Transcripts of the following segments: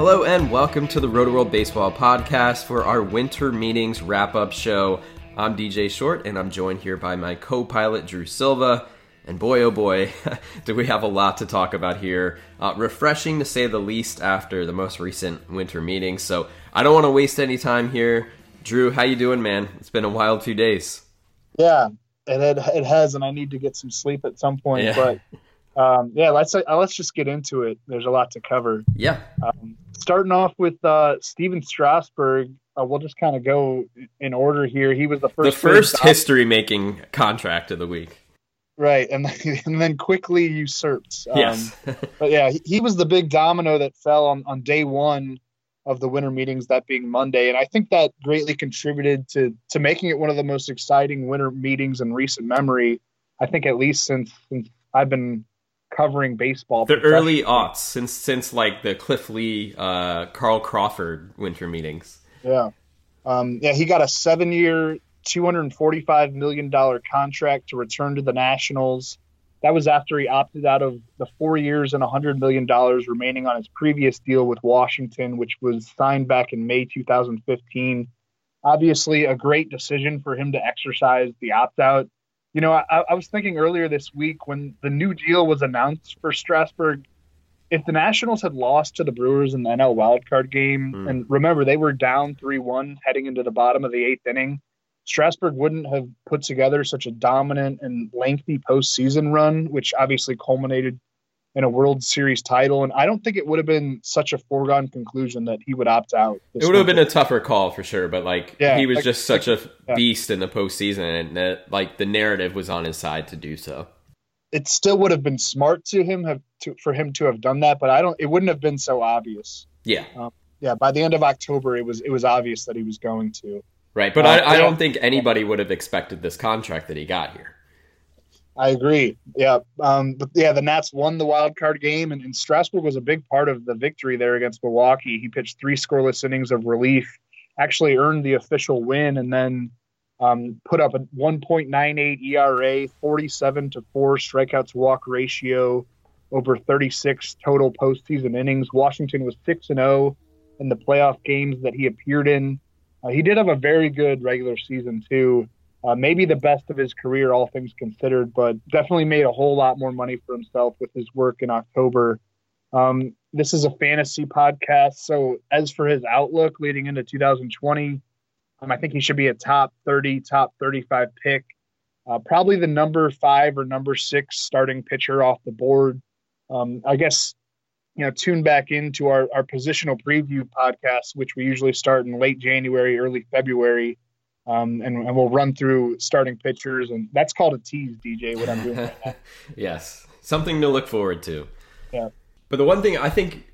Hello and welcome to the Roto World Baseball podcast for our winter meetings wrap up show. I'm DJ Short and I'm joined here by my co pilot Drew Silva. And boy, oh boy, do we have a lot to talk about here. Uh, refreshing to say the least after the most recent winter meetings. So I don't want to waste any time here. Drew, how you doing, man? It's been a wild few days. Yeah, it it, it has, and I need to get some sleep at some point. Yeah. But um, yeah, let's uh, let's just get into it. There's a lot to cover. Yeah. Um, starting off with uh, Stephen Strasburg, uh, we'll just kind of go in order here. He was the first the first history making contract of the week. Right, and then, and then quickly usurped. Um, yes, but yeah, he, he, was the big domino that fell on, on day one of the winter meetings, that being Monday, and I think that greatly contributed to to making it one of the most exciting winter meetings in recent memory. I think at least since since I've been covering baseball. The early aughts, since since like the Cliff Lee, uh, Carl Crawford winter meetings. Yeah, um, yeah, he got a seven-year, two hundred forty-five million dollar contract to return to the Nationals. That was after he opted out of the four years and hundred million dollars remaining on his previous deal with Washington, which was signed back in May 2015. Obviously, a great decision for him to exercise the opt-out you know, I, I was thinking earlier this week when the new deal was announced for Strasburg, if the Nationals had lost to the Brewers in the NL wildcard game, mm. and remember they were down three one heading into the bottom of the eighth inning, Strasburg wouldn't have put together such a dominant and lengthy postseason run, which obviously culminated in a World Series title. And I don't think it would have been such a foregone conclusion that he would opt out. It would have been a tougher call for sure, but like yeah, he was like, just such like, a yeah. beast in the postseason, and that, like the narrative was on his side to do so. It still would have been smart to him have to, for him to have done that, but I don't. It wouldn't have been so obvious. Yeah, um, yeah. By the end of October, it was it was obvious that he was going to. Right, but uh, I, I don't think anybody would have expected this contract that he got here. I agree. Yeah. Um, but yeah, the Nats won the wild card game, and, and, Strasburg was a big part of the victory there against Milwaukee. He pitched three scoreless innings of relief, actually earned the official win, and then um, put up a 1.98 ERA, 47 to 4 strikeouts walk ratio over 36 total postseason innings. Washington was 6 and 0 in the playoff games that he appeared in. Uh, he did have a very good regular season, too. Uh, maybe the best of his career, all things considered, but definitely made a whole lot more money for himself with his work in October. Um, this is a fantasy podcast, so as for his outlook leading into 2020, um, I think he should be a top 30, top 35 pick. Uh, probably the number five or number six starting pitcher off the board. Um, I guess you know tune back into our, our positional preview podcast, which we usually start in late January, early February. Um, and, and, we'll run through starting pitchers, and that's called a tease, DJ. What I'm doing. Right yes, something to look forward to. Yeah. But the one thing I think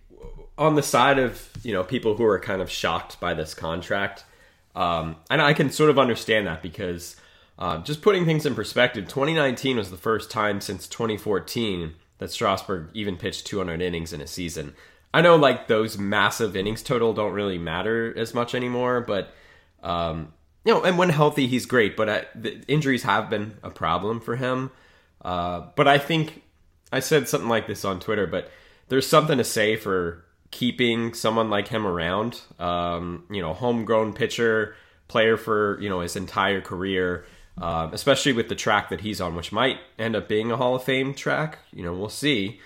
on the side of you know people who are kind of shocked by this contract, um, and I can sort of understand that because uh, just putting things in perspective, 2019 was the first time since 2014 that Strasburg even pitched 200 innings in a season. I know like those massive innings total don't really matter as much anymore, but um, you know, and when healthy, he's great. But the injuries have been a problem for him. Uh, but I think I said something like this on Twitter. But there's something to say for keeping someone like him around. Um, you know, homegrown pitcher, player for you know his entire career. Uh, especially with the track that he's on, which might end up being a Hall of Fame track. You know, we'll see.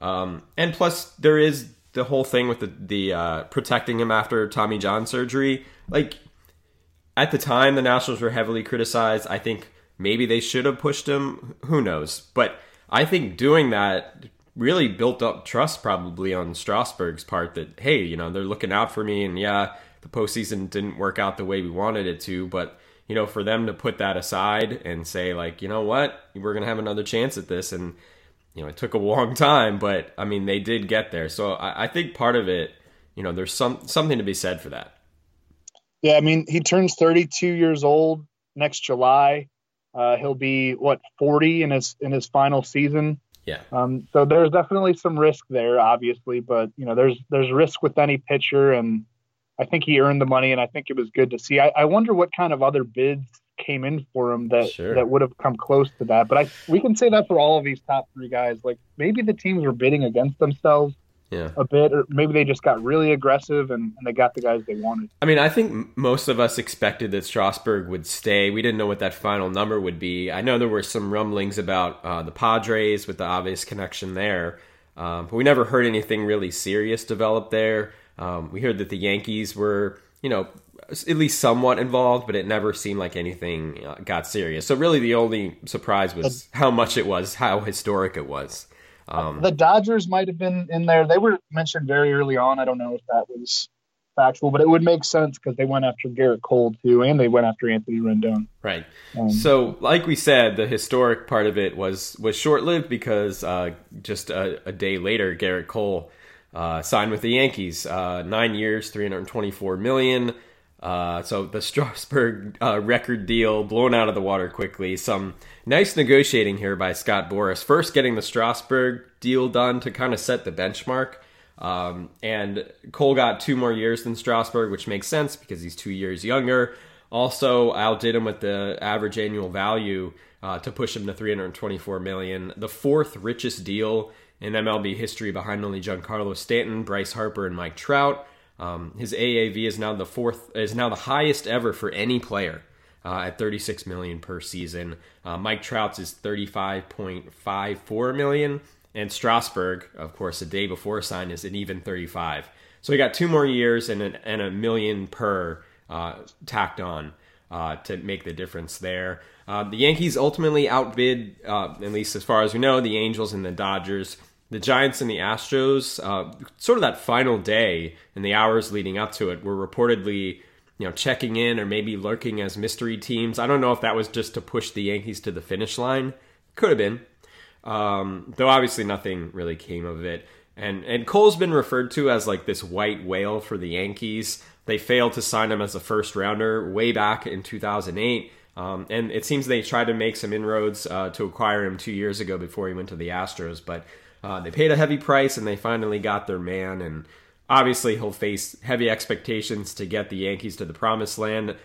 Um, and plus, there is the whole thing with the the uh, protecting him after Tommy John surgery. Like at the time, the Nationals were heavily criticized. I think maybe they should have pushed him. Who knows? But I think doing that really built up trust probably on Strasburg's part that, hey, you know, they're looking out for me. And yeah, the postseason didn't work out the way we wanted it to. But, you know, for them to put that aside and say, like, you know what, we're going to have another chance at this. And, you know, it took a long time, but I mean, they did get there. So I, I think part of it, you know, there's some something to be said for that. Yeah, I mean, he turns 32 years old next July. Uh, he'll be what 40 in his in his final season. Yeah. Um, so there's definitely some risk there, obviously, but you know, there's there's risk with any pitcher, and I think he earned the money, and I think it was good to see. I, I wonder what kind of other bids came in for him that sure. that would have come close to that. But I we can say that for all of these top three guys. Like maybe the teams were bidding against themselves yeah. a bit, or maybe they just got really aggressive and, and, they got the guys they wanted. I mean, I think most of us expected that Strasburg would stay. We didn't know what that final number would be. I know there were some rumblings about uh, the Padres with the obvious connection there, um, but we never heard anything really serious develop there. Um, we heard that the Yankees were, you know, at least somewhat involved, but it never seemed like anything uh, got serious. So really, the only surprise was how much it was, how historic it was. Um, the Dodgers might have been in there. They were mentioned very early on. I don't know if that was factual, but it would make sense because they went after Gerrit Cole too, and they went after Anthony Rendon. Right. Um, so, like we said, the historic part of it was was short lived because uh, just a, a, day later, Gerrit Cole uh, signed with the Yankees, uh, nine years, three hundred twenty four million. Uh, so the Strasburg uh, record deal blown out of the water quickly. Some nice negotiating here by Scott Boras. First, getting the Strasburg deal done to kind of set the benchmark. Um, and Cole got two more years than Strasburg, which makes sense because he's two years younger. Also, outdid him with the average annual value uh, to push him to 324 million. The fourth richest deal in MLB history, behind only Giancarlo Stanton, Bryce Harper, and Mike Trout. Um, his AAV is now the fourth is now the highest ever for any player uh, at 36 million per season. Uh, Mike Trout's is 35.54 million, and Strasburg, of course, the day before signed is an even 35. So he got two more years and, an, and a million per uh, tacked on uh, to make the difference there. Uh, the Yankees ultimately outbid, uh, at least as far as we know, the Angels and the Dodgers the Giants and the Astros, uh, sort of that final day and the hours leading up to it, were reportedly, you know, checking in or maybe lurking as mystery teams. I don't know if that was just to push the Yankees to the finish line. Could have been, um, though. Obviously, nothing really came of it. And and Cole's been referred to as like this white whale for the Yankees. They failed to sign him as a first rounder way back in 2008. Um, and it seems they tried to make some inroads uh, to acquire him two years ago before he went to the Astros, but uh, they paid a heavy price and they finally got their man. And obviously, he'll face heavy expectations to get the Yankees to the promised land.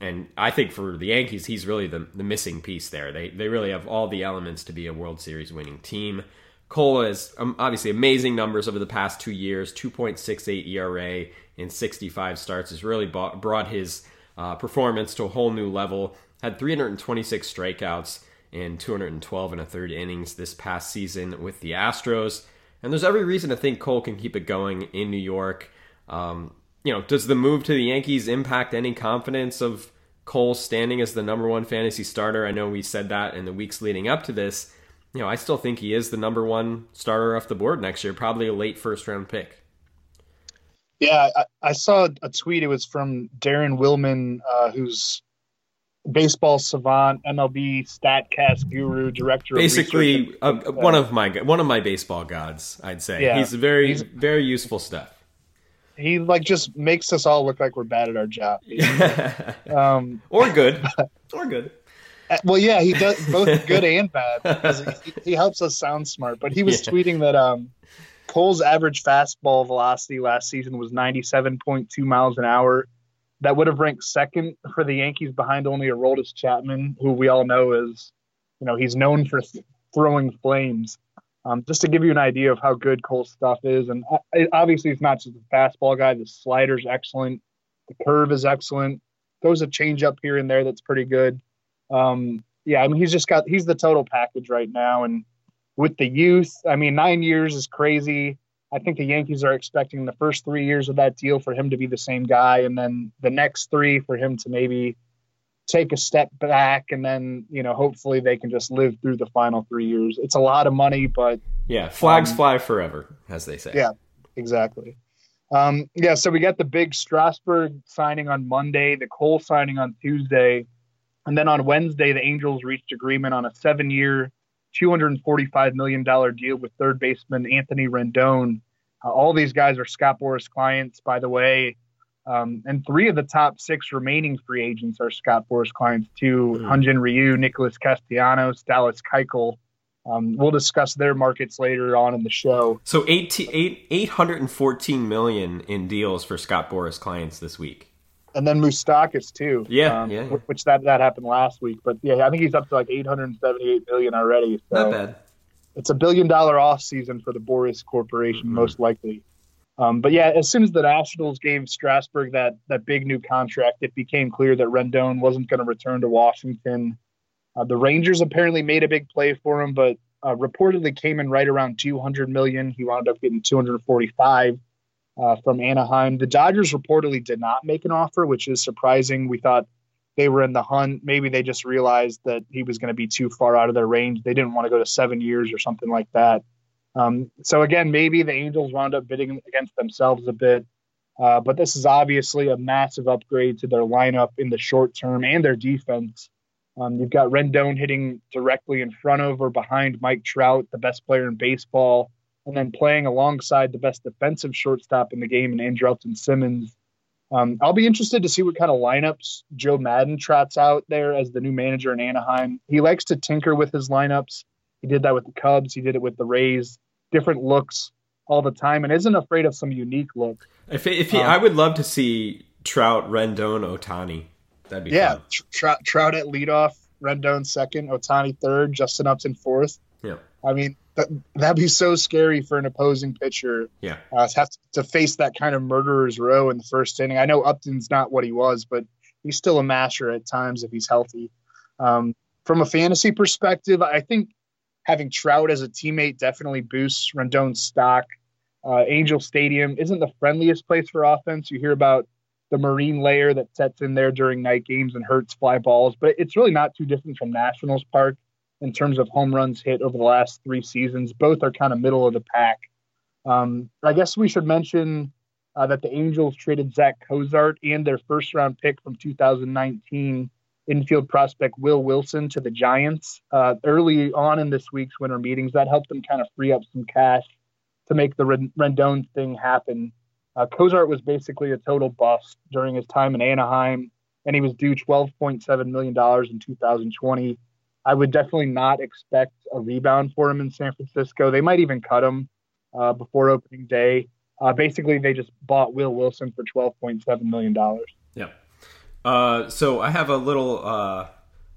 And I think for the Yankees, he's really the, the missing piece there. They, they really have all the elements to be a World Series winning team. Cole has um, obviously amazing numbers over the past two years 2.68 ERA in 65 starts has really bought, brought his uh, performance to a whole new level. Had 326 strikeouts in 212 and a third innings this past season with the Astros. And there's every reason to think Cole can keep it going in New York. Um, you know, does the move to the Yankees impact any confidence of Cole standing as the number one fantasy starter? I know we said that in the weeks leading up to this. You know, I still think he is the number one starter off the board next year, probably a late first round pick. Yeah, I, I saw a tweet. It was from Daren Willman, uh, who's baseball savant, MLB Statcast guru, director. Basically, uh, one of my one of my baseball gods, I'd say. Yeah, he's very he's, very useful stuff. He like just makes us all look like we're bad at our job, um, or good, or good. Uh, well, yeah, he does both good and bad because he, he, helps us sound smart. But he was yeah. tweeting that um, Cole's average fastball velocity last season was 97.2 miles an hour that would have ranked second for the Yankees behind only Aroldis Chapman, who we all know is, you know, he's known for throwing flames. Um, just to give you an idea of how good Cole's stuff is, and obviously he's not just a fastball guy. The slider's excellent, the curve is excellent. Throws a changeup here and there that's pretty good. Um, yeah, I mean he's just got he's the total package right now, and with the youth, I mean nine years is crazy. I think the Yankees are expecting the first three years of that deal for him to be the same guy, and then the next three for him to maybe take a step back, and then you know hopefully they can just live through the final three years. It's a lot of money, but yeah, flags um, fly forever, as they say. Yeah, exactly. Um, yeah, so we got the big Strasburg signing on Monday, the Cole signing on Tuesday, and then on Wednesday the Angels reached agreement on a seven-year $245 million deal with third baseman Anthony Rendon. Uh, all these guys are Scott Boras clients, by the way. Um, and three of the top six remaining free agents are Scott Boras clients too. Mm. Hyun-Jin Ryu, Nicholas Castellanos, Dallas Keuchel. Um, we'll discuss their markets later on in the show. So 8, 814 million in deals for Scott Boras clients this week and then Moustakas too. Yeah, um, yeah, yeah, Which that that happened last week, but yeah, I think he's up to like 878 million already. So Not bad. It's a billion dollar off season for the Boras Corporation, mm-hmm. most likely. Um, but yeah, as soon as the Nationals gave Strasburg that that big new contract, it became clear that Rendon wasn't going to return to Washington. Uh, the Rangers apparently made a big play for him, but uh, reportedly came in right around 200 million. He wound up getting 245 uh, from Anaheim. The Dodgers reportedly did not make an offer, which is surprising. We thought they were in the hunt. Maybe they just realized that he was going to be too far out of their range. They didn't want to go to seven years or something like that. Um, so again, maybe the Angels wound up bidding against themselves a bit. Uh, but this is obviously a massive upgrade to their lineup in the short term and their defense. Um, you've got Rendon hitting directly in front of or behind Mike Trout, the best player in baseball and then playing alongside the best defensive shortstop in the game in Andrelton Simmons. Um, I'll be interested to see what kind of lineups Joe Maddon trots out there as the new manager in Anaheim. He likes to tinker with his lineups. He did that with the Cubs. He did it with the Rays. Different looks all the time, and isn't afraid of some unique look. If, if he, um, I would love to see Trout, Rendon, Ohtani. That'd be yeah. Trout, Trout at leadoff, Rendon second, Ohtani third, Justin Upton fourth. Yeah. I mean, that, that'd be so scary for an opposing pitcher. Yeah, uh, to have to, to, face that kind of murderer's row in the first inning. I know Upton's not what he was, but he's still a masher at times if he's healthy. Um, from a fantasy perspective, I think having Trout as a teammate definitely boosts Rendon's stock. Uh, Angel Stadium isn't the friendliest place for offense. You hear about the marine layer that sets in there during night games and hurts fly balls, but it's really not too different from Nationals Park in terms of home runs hit over the last three seasons. Both are kind of middle of the pack. Um, I guess we should mention uh, that the Angels traded Zack Cozart and their first round pick from 2019 infield prospect Will Wilson to the Giants uh, early on in this week's winter meetings. That helped them kind of free up some cash to make the Rendon thing happen. Uh, Cozart was basically a total bust during his time in Anaheim, and he was due $12.7 million in 2020. I would definitely not expect a rebound for him in San Francisco. They might even cut him uh, before opening day. Uh, basically, they just bought Will Wilson for twelve point seven million dollars. Yeah. Uh, so I have a little uh,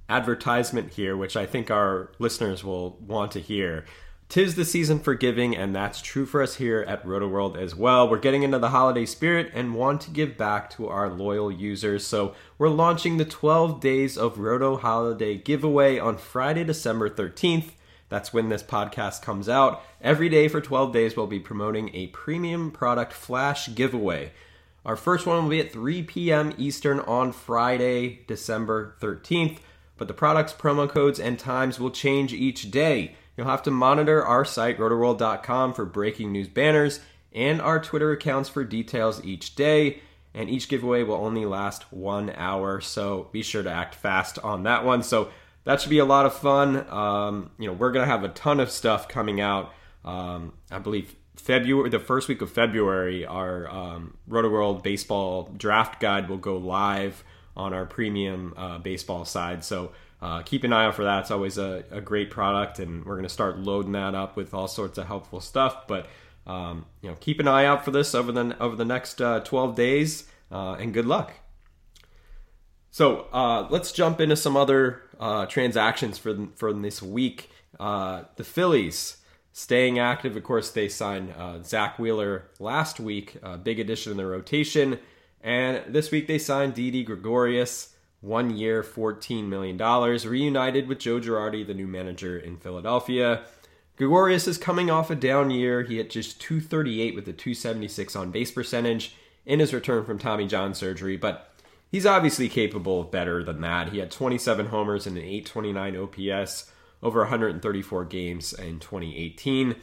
advertisement here, which I think our listeners will want to hear. Tis the season for giving, and that's true for us here at RotoWorld as well. We're getting into the holiday spirit and want to give back to our loyal users. So we're launching the 12 Days of Roto Holiday giveaway on Friday, December 13th. That's when this podcast comes out. Every day for 12 days, we'll be promoting a premium product flash giveaway. Our first one will be at 3 p.m. Eastern on Friday, December 13th, but the products, promo codes, and times will change each day. You'll have to monitor our site, rotoworld.com, for breaking news banners and our Twitter accounts for details each day. And each giveaway will only last one hour, so be sure to act fast on that one. So that should be a lot of fun. Um, you know, we're gonna have a ton of stuff coming out. Um, I believe February, the first week of February, our um, RotoWorld baseball draft guide will go live on our premium uh, baseball side. So uh, keep an eye out for that. It's always a, a great product, and we're going to start loading that up with all sorts of helpful stuff. But um, you know, keep an eye out for this over the over the next uh, 12 days, uh, and good luck. So uh, let's jump into some other uh, transactions for for this week. Uh, the Phillies staying active. Of course, they signed Zack Wheeler last week, a big addition in the rotation, and this week they signed Didi Gregorius one year, $14 million, reunited with Joe Girardi, the new manager in Philadelphia. Gregorius is coming off a down year. He hit just 238 with a 276 on base percentage in his return from Tommy John surgery, but he's obviously capable of better than that. He had 27 homers and an 829 OPS over 134 games in 2018.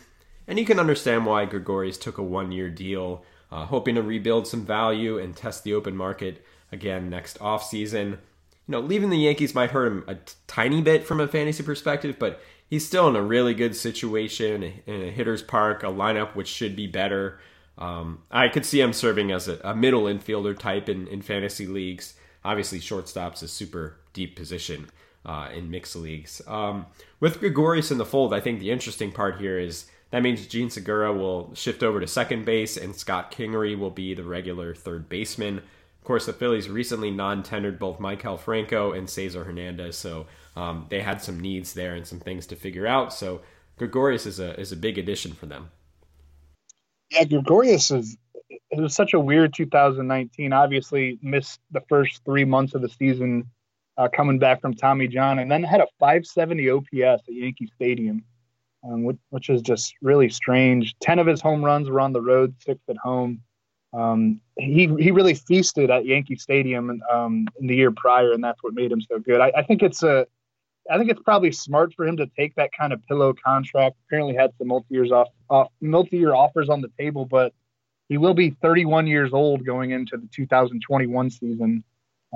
And you can understand why Gregorius took a one year deal, uh, hoping to rebuild some value and test the open market again next offseason. You know, leaving the Yankees might hurt him a t- tiny bit from a fantasy perspective, but he's still in a really good situation in a hitter's park, a lineup which should be better. Um, I could see him serving as a, a, middle infielder type in, in fantasy leagues. Obviously, shortstop's a super deep position uh, in mixed leagues. Um, with Gregorius in the fold, I think the interesting part here is that means Jean Segura will shift over to second base and Scott Kingery will be the regular third baseman. Course, the Phillies recently non-tendered both Maikel Franco and Cesar Hernandez, so um, they had some needs there and some things to figure out. So Gregorius is a is a big addition for them. Yeah, Gregorius is it was such a weird 2019. Obviously, missed the first three months of the season uh, coming back from Tommy John, and then had a 570 OPS at Yankee Stadium, um, which, which is just really strange. Ten of his home runs were on the road, six at home. Um, he he really feasted at Yankee Stadium um, in the year prior, and that's what made him so good. I, I think it's a I think it's probably smart for him to take that kind of pillow contract. Apparently, had some multi years off, off multi year offers on the table, but he will be 31 years old going into the 2021 season.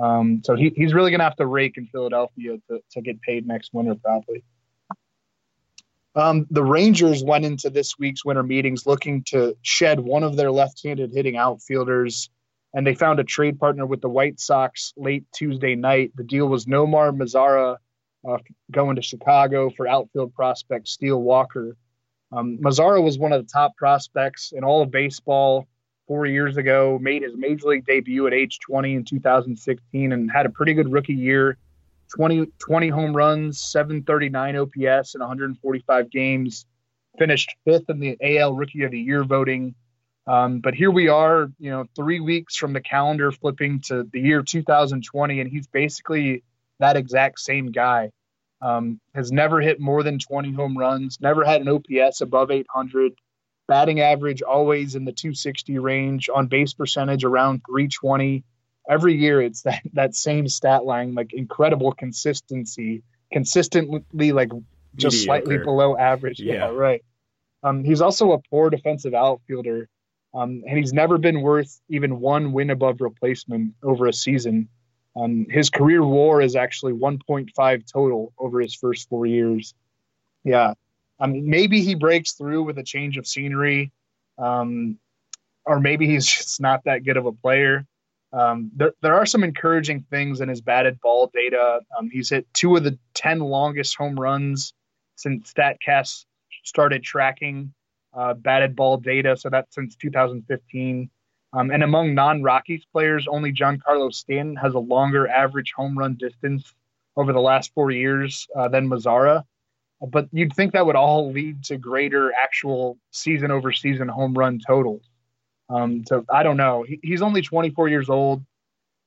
Um, so he, he's really going to have to rake in Philadelphia to, to get paid next winter, probably. Um, the Rangers went into this week's winter meetings looking to shed one of their left-handed hitting outfielders, and they found a trade partner with the White Sox late Tuesday night. The deal was Nomar Mazara uh, going to Chicago for outfield prospect Steele Walker. Um, Mazara was one of the top prospects in all of baseball four years ago, made his major league debut at age 20 in 2016, and had a pretty good rookie year 20, 20 home runs, 739 OPS in 145 games, finished fifth in the AL Rookie of the Year voting. Um, but here we are, you know, three weeks from the calendar flipping to the year 2020, and he's basically that exact same guy. Um, has never hit more than 20 home runs, never had an OPS above 800, batting average always in the 260 range, on base percentage around 320. Every year it's that, that same stat line, like incredible consistency, consistently like just Mediocre. slightly below average. Yeah, yeah right. Um, he's also a poor defensive outfielder, um, and he's never been worth even one win above replacement over a season. Um, his career WAR is actually 1.5 total over his first four years. Yeah, um, maybe he breaks through with a change of scenery, um, or maybe he's just not that good of a player. Um, there, there are some encouraging things in his batted ball data. Um, he's hit two of the 10 longest home runs since StatCast started tracking uh, batted ball data. So that's since 2015. Um, and among non-Rockies players, only Giancarlo Stanton has a longer average home run distance over the last four years uh, than Mazara. But you'd think that would all lead to greater actual season over season home run totals. Um, so I don't know. He, he's only 24 years old.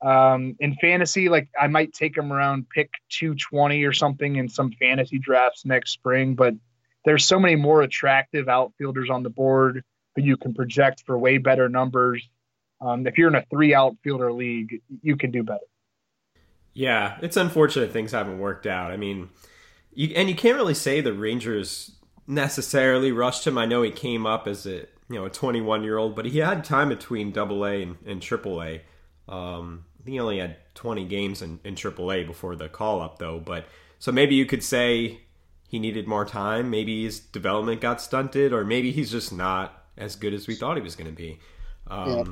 Um, in fantasy, like I might take him around pick 220 or something in some fantasy drafts next spring. But there's so many more attractive outfielders on the board that you can project for way better numbers um, if you're in a three outfielder league, you can do better. Yeah, it's unfortunate things haven't worked out. I mean, you, and you can't really say the Rangers necessarily rushed him. I know he came up as a you know a 21 year old, but he had time between Double A and, and Triple A. Um, he only had 20 games in, in Triple A before the call up, though. But so maybe you could say he needed more time. Maybe his development got stunted, or maybe he's just not as good as we thought he was going to be. Um, yeah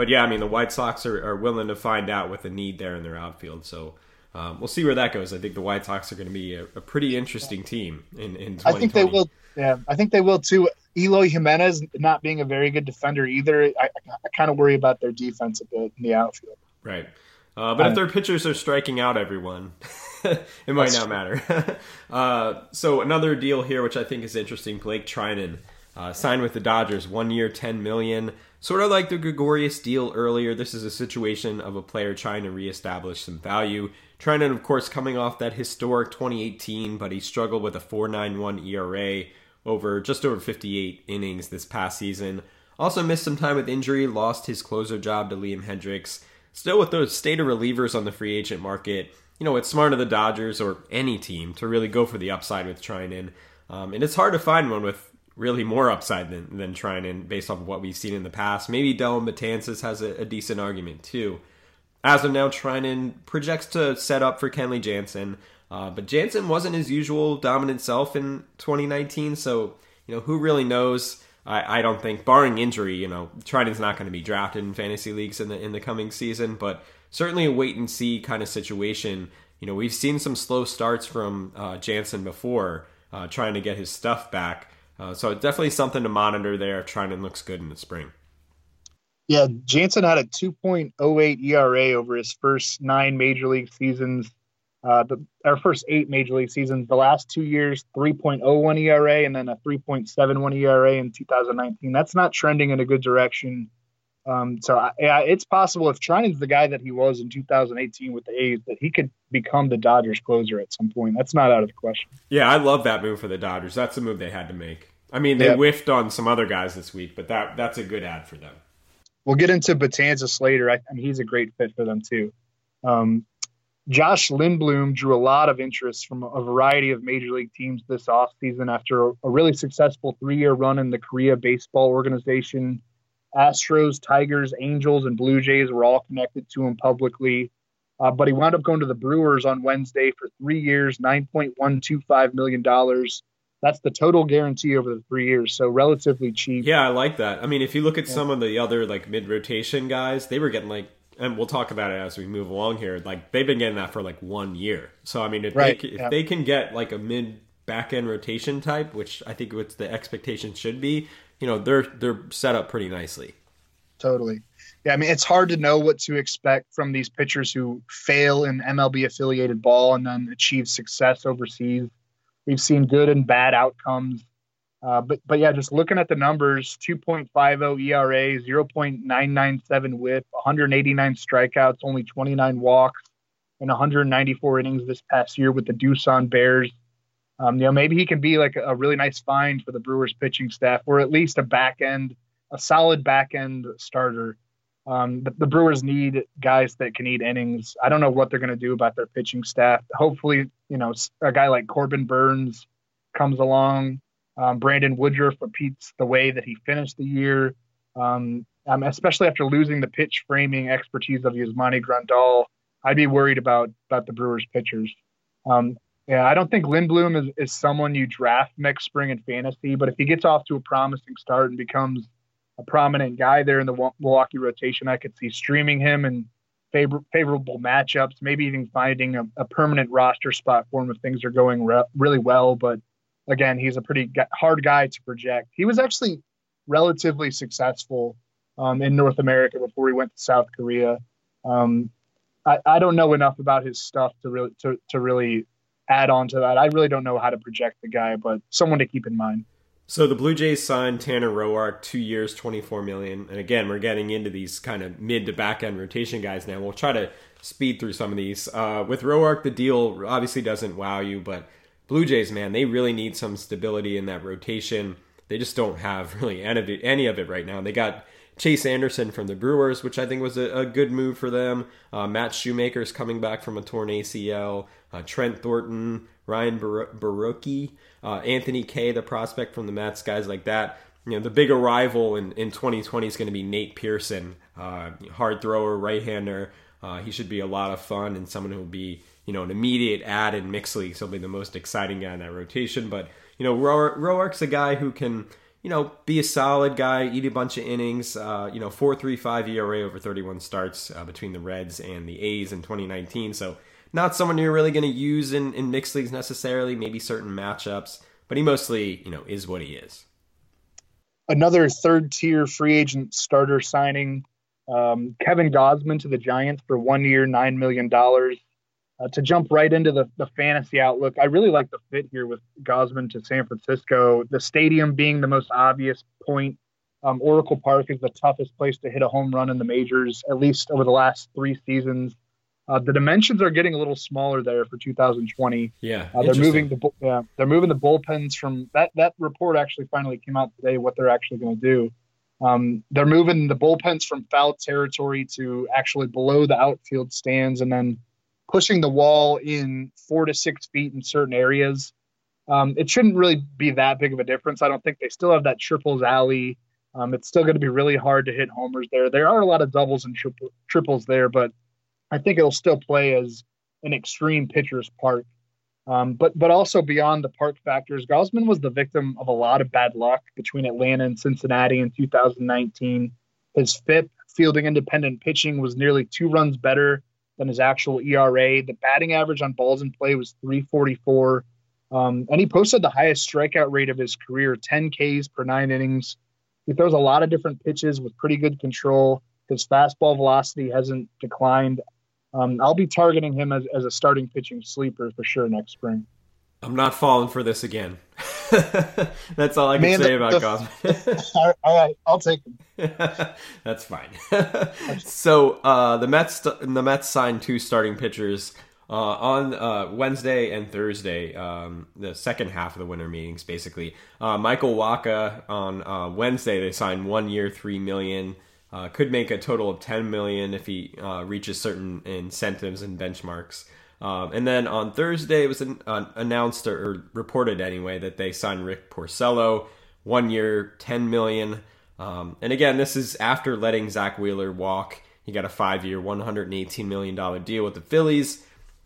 but yeah, I mean the White Sox are, are willing to find out with the need there in their outfield. So um, we'll see where that goes. I think the White Sox are going to be a, a pretty interesting team in in. I think they will. Yeah, I think they will too. Eloy Jimenez not being a very good defender either. I, I kind of worry about their defense a bit in the outfield. Right. Uh, but if their pitchers are striking out everyone, it might not matter. uh, so another deal here, which I think is interesting, Blake Treinen uh, signed with the Dodgers, one year, ten million. Sort of like the Gregorius deal earlier, this is a situation of a player trying to reestablish some value. Treinen, of course, coming off that historic 2018, but he struggled with a 4.91 ERA, over just over 58 innings this past season. Also missed some time with injury, lost his closer job to Liam Hendriks. Still with those state of relievers on the free agent market, you know, it's smart of the Dodgers or any team to really go for the upside with Treinen. Um, and it's hard to find one with really more upside than, than Treinen based off of what we've seen in the past. Maybe Dellin Betances has a, a decent argument too. As of now, Treinen projects to set up for Kenley Jansen. Uh, but Jansen wasn't his usual dominant self in 2019, so you know who really knows. I, I don't think, barring injury, you know, Treinen's not going to be drafted in fantasy leagues in the in the coming season. But certainly a wait and see kind of situation. You know, we've seen some slow starts from uh, Jansen before, uh, trying to get his stuff back. Uh, so definitely something to monitor there if Treinen looks good in the spring. Yeah, Jansen had a 2.08 ERA over his first nine major league seasons uh, the, our first eight major league seasons, the last two years, 3.01 ERA and then a 3.71 ERA in 2019. That's not trending in a good direction. Um, so yeah, it's possible if Treinen's the guy that he was in 2018 with the A's, that he could become the Dodgers closer at some point. That's not out of the question. Yeah, I love that move for the Dodgers. That's the move they had to make. I mean, they yep. whiffed on some other guys this week, but that that's a good ad for them. We'll get into Betances later. I, I mean, he's a great fit for them too. Um, Josh Lindblom drew a lot of interest from a variety of major league teams this offseason after a, a really successful three year run in the Korea baseball organization. Astros, Tigers, Angels, and Blue Jays were all connected to him publicly. Uh, but he wound up going to the Brewers on Wednesday for three years, $9.125 million. That's the total guarantee over the three years, so relatively cheap. Yeah, I like that. I mean, if you look at yeah. some of the other like mid rotation guys, they were getting like and we'll talk about it as we move along here. Like they've been getting that for like one year. So I mean, if, right. they, if yeah. they can get like a mid back end rotation type, which I think what the expectation should be, you know, they're they're set up pretty nicely. Totally. Yeah, I mean, it's hard to know what to expect from these pitchers who fail in MLB affiliated ball and then achieve success overseas. We've seen good and bad outcomes uh, but but yeah, just looking at the numbers: 2.50 ERA, 0.997 WHIP, 189 strikeouts, only 29 walks, and 194 innings this past year with the Doosan Bears. Um, you know, maybe he can be like a really nice find for the Brewers pitching staff, or at least a back end, a solid back end starter. Um, the, the, Brewers need guys that can eat innings. I don't know what they're going to do about their pitching staff. Hopefully, you know, a guy like Corbin Burnes comes along um, Brandon Woodruff repeats the way that he finished the year, um, um, especially after losing the pitch framing expertise of Yasmani Grandal. I'd be worried about about the Brewers pitchers. Um, yeah, I don't think Lindblom is, is someone you draft next spring in fantasy, but if he gets off to a promising start and becomes a prominent guy there in the Milwaukee rotation, I could see streaming him and favor, favorable matchups, maybe even finding a, a, permanent roster spot for him if things are going re- really well. But again, he's a pretty hard guy to project. He was actually relatively successful um, in North America before he went to South Korea. Um, I, I, don't know enough about his stuff to really to, to really add on to that. I really don't know how to project the guy, but someone to keep in mind. So the Blue Jays signed Tanner Roark, two years, twenty four million. And again, we're getting into these kind of mid to back end rotation guys now. We'll try to speed through some of these. Uh, with Roark, the deal obviously doesn't wow you, but Blue Jays, man, they really need some stability in that rotation. They just don't have really any of it, any of it right now. They got Chase Anderson from the Brewers, which I think was a, a good move for them. Uh, Matt Shoemaker's coming back from a torn ACL. Uh, Trent Thornton, Ryan Bar- uh, Anthony Kay, the prospect from the Mets, guys like that. You know, the big arrival in, in 2020 is going to be Nate Pearson, uh, hard thrower, right hander. Uh, he should be a lot of fun and someone who will be you know, an immediate add in mixed leagues. He'll be the most exciting guy in that rotation. But, you know, Roark's a guy who can, you know, be a solid guy, eat a bunch of innings. Uh, you know, 4.35 ERA over 31 starts uh, between the Reds and the A's in 2019. So not someone you're really going to use in, in mixed leagues necessarily, maybe certain matchups, but he mostly, you know, is what he is. Another third tier free agent starter signing. Um, Kevin Gausman to the Giants for one year, $9 million. Uh, to jump right into the, the fantasy outlook, I really like the fit here with Gausman to San Francisco. The stadium being the most obvious point. Um, Oracle Park is the toughest place to hit a home run in the majors, at least over the last three seasons. Uh, the dimensions are getting a little smaller there for 2020. Yeah, uh, they're moving the yeah they're moving the bullpens from that that report actually finally came out today what they're actually going to do. Um, they're moving the bullpens from foul territory to actually below the outfield stands, and then pushing the wall in four to six feet in certain areas. Um, it shouldn't really be that big of a difference. I don't think they still have that triples alley. Um, it's still going to be really hard to hit homers there. There are a lot of doubles and tri- triples there, but I think it'll still play as an extreme pitcher's park. Um, but but also beyond the park factors, Gausman was the victim of a lot of bad luck between Atlanta and Cincinnati in 2019. His FIP, fielding independent pitching, was nearly two runs better than his actual ERA. The batting average on balls in play was 344. Um, and he posted the highest strikeout rate of his career 10 Ks per nine innings. He throws a lot of different pitches with pretty good control. His fastball velocity hasn't declined um, I'll be targeting him as, as a starting pitching sleeper for sure next spring. I'm not falling for this again. That's all I can Man, say the, about Gausman. all right, I'll take him. That's fine. so uh, the Mets the Mets signed two starting pitchers uh, on uh, Wednesday and Thursday, um, the second half of the winter meetings, basically. Uh, Michael Wacha on uh, Wednesday they signed one year, three million. Uh, could make a total of 10 million if he uh, reaches certain incentives and benchmarks. Um, and then on Thursday, it was an, uh, announced or, or, reported anyway that they signed Rick Porcello, one year, 10 million. Um, and again, this is after letting Zack Wheeler walk. He got a five year, 118 million dollar deal with the Phillies.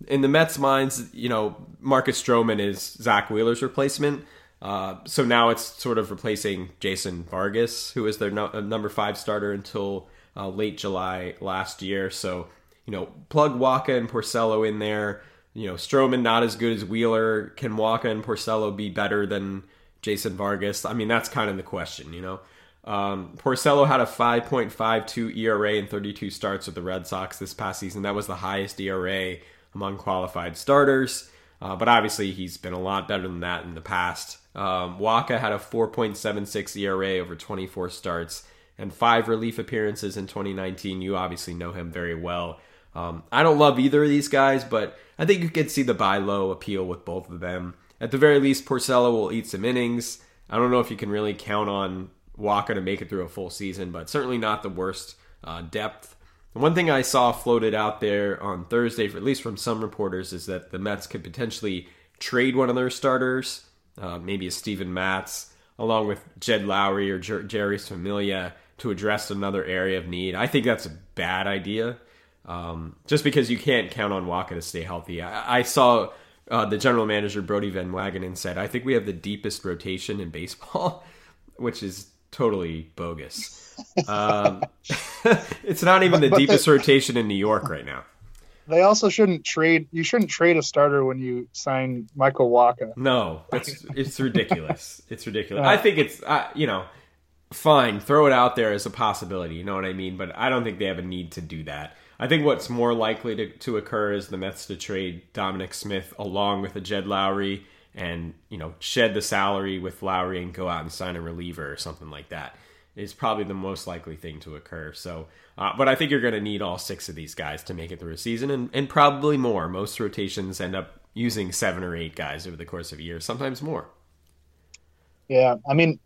In the Mets' minds, you know, Marcus Stroman is Zack Wheeler's replacement. Uh, so now it's sort of replacing Jason Vargas, who was their no- number five starter until uh, late July last year. So, you know, plug Wacha and Porcello in there. You know, Stroman not as good as Wheeler. Can Wacha and Porcello be better than Jason Vargas? I mean, that's kind of the question, you know. Um, Porcello had a 5.52 ERA in 32 starts with the Red Sox this past season. That was the highest ERA among qualified starters. Uh, but obviously, he's been a lot better than that in the past. Um, Wacha had a 4.76 ERA over 24 starts and five relief appearances in 2019. You obviously know him very well. Um, I don't love either of these guys, but I think you can see the buy low appeal with both of them. At the very least, Porcello will eat some innings. I don't know if you can really count on Wacha to make it through a full season, but certainly not the worst uh, depth. One thing I saw floated out there on Thursday, at least from some reporters, is that the Mets could potentially trade one of their starters uh, maybe a Steven Matz, along with Jed Lowrie or Jer- Jeurys Familia to address another area of need. I think that's a bad idea. Um, just because you can't count on Wacha to stay healthy. I, I saw uh, the general manager Brodie Van Wagenen said, "I think we have the deepest rotation in baseball," which is totally bogus. Um, it's not even the deepest rotation in New York right now they also shouldn't trade. You shouldn't trade a starter when you sign Michael Wacha. No, it's it's ridiculous. it's ridiculous. Uh, I think it's uh, you know fine. Throw it out there as a possibility. You know what I mean? But I don't think they have a need to do that. I think what's more likely to, to occur is the Mets to trade Dominic Smith along with a Jed Lowrie and you know shed the salary with Lowrie and go out and sign a reliever or something like that is probably the most likely thing to occur. So, uh, but I think you're going to need all six of these guys to make it through a season, and, and probably more. Most rotations end up using seven or eight guys over the course of a year, sometimes more. Yeah, I mean,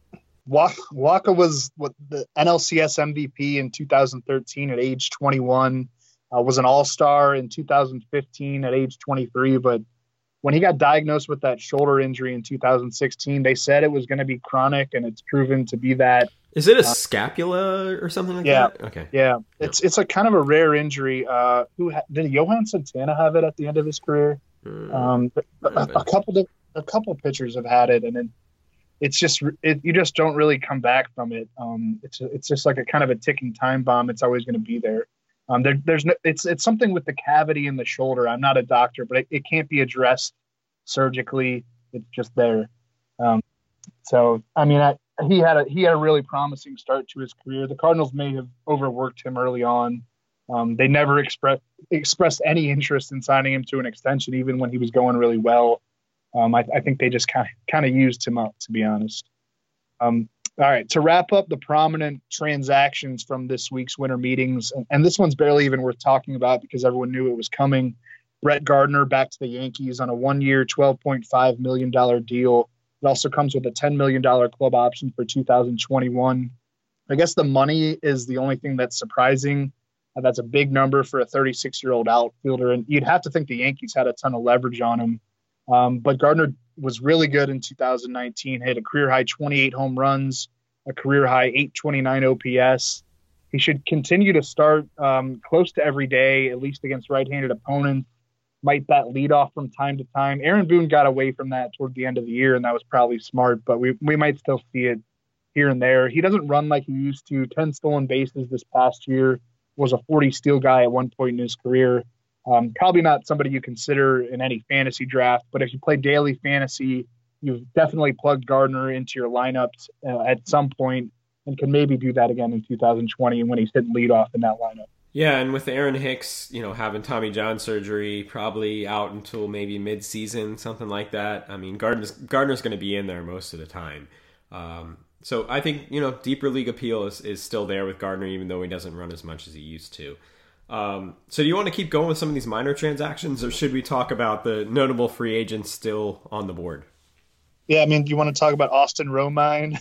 Wacha was what the NLCS MVP in 2013 at age 21. Uh, was an All Star in 2015 at age 23, but when he got diagnosed with that shoulder injury in 2016, they said it was going to be chronic, and it's proven to be that. Is it a uh, scapula or something like that? yeah, that? Okay. Yeah, it's it's a kind of a rare injury. Uh, who ha- did Johan Santana have it at the end of his career? Mm, um, a, a, couple of, a couple pitchers have had it, and then it's just it, you just don't really come back from it. Um, it's it's just like a kind of a ticking time bomb. It's always going to be there. Um, there, there's no, it's it's something with the cavity in the shoulder. I'm not a doctor, but it, it can't be addressed surgically. It's just there. Um, so I mean, I, he had a he had a really promising start to his career. The Cardinals may have overworked him early on. Um, they never expressed expressed any interest in signing him to an extension, even when he was going really well. Um, I, I, think they just kind of kind of used him up, to be honest. Um, All right, to wrap up the prominent transactions from this week's winter meetings, and, and, this one's barely even worth talking about because everyone knew it was coming. Brett Gardner back to the Yankees on a one year, $12.5 million deal. It also comes with a $10 million club option for 2021. I guess the money is the only thing that's surprising. Uh, that's a big number for a 36 year old outfielder. And you'd have to think the Yankees had a ton of leverage on him. Um, but Gardner was really good in 2019, hit a career high 28 home runs, a career high 829 OPS. He should continue to start um, close to every day, at least against right handed opponents. Might bat lead off from time to time. Aaron Boone got away from that toward the end of the year, and that was probably smart, but we, we might still see it here and there. He doesn't run like he used to. 10 stolen bases this past year, was a 40 steal guy at one point in his career. Um, probably not somebody you consider in any fantasy draft, but if you play daily fantasy, you've definitely plugged Gardner into your lineups uh, at some point and can maybe do that again in 2020 when he's hitting leadoff in that lineup. Yeah, and with Aaron Hicks, you know, having Tommy John surgery, probably out until maybe mid-season, something like that. I mean, Gardner's Gardner's going to be in there most of the time. Um, so I think you know deeper league appeal is, is still there with Gardner, even though he doesn't run as much as he used to. Um, so do you want to keep going with some of these minor transactions, or should we talk about the notable free agents still on the board? Yeah, I mean, do you want to talk about Austin Romine?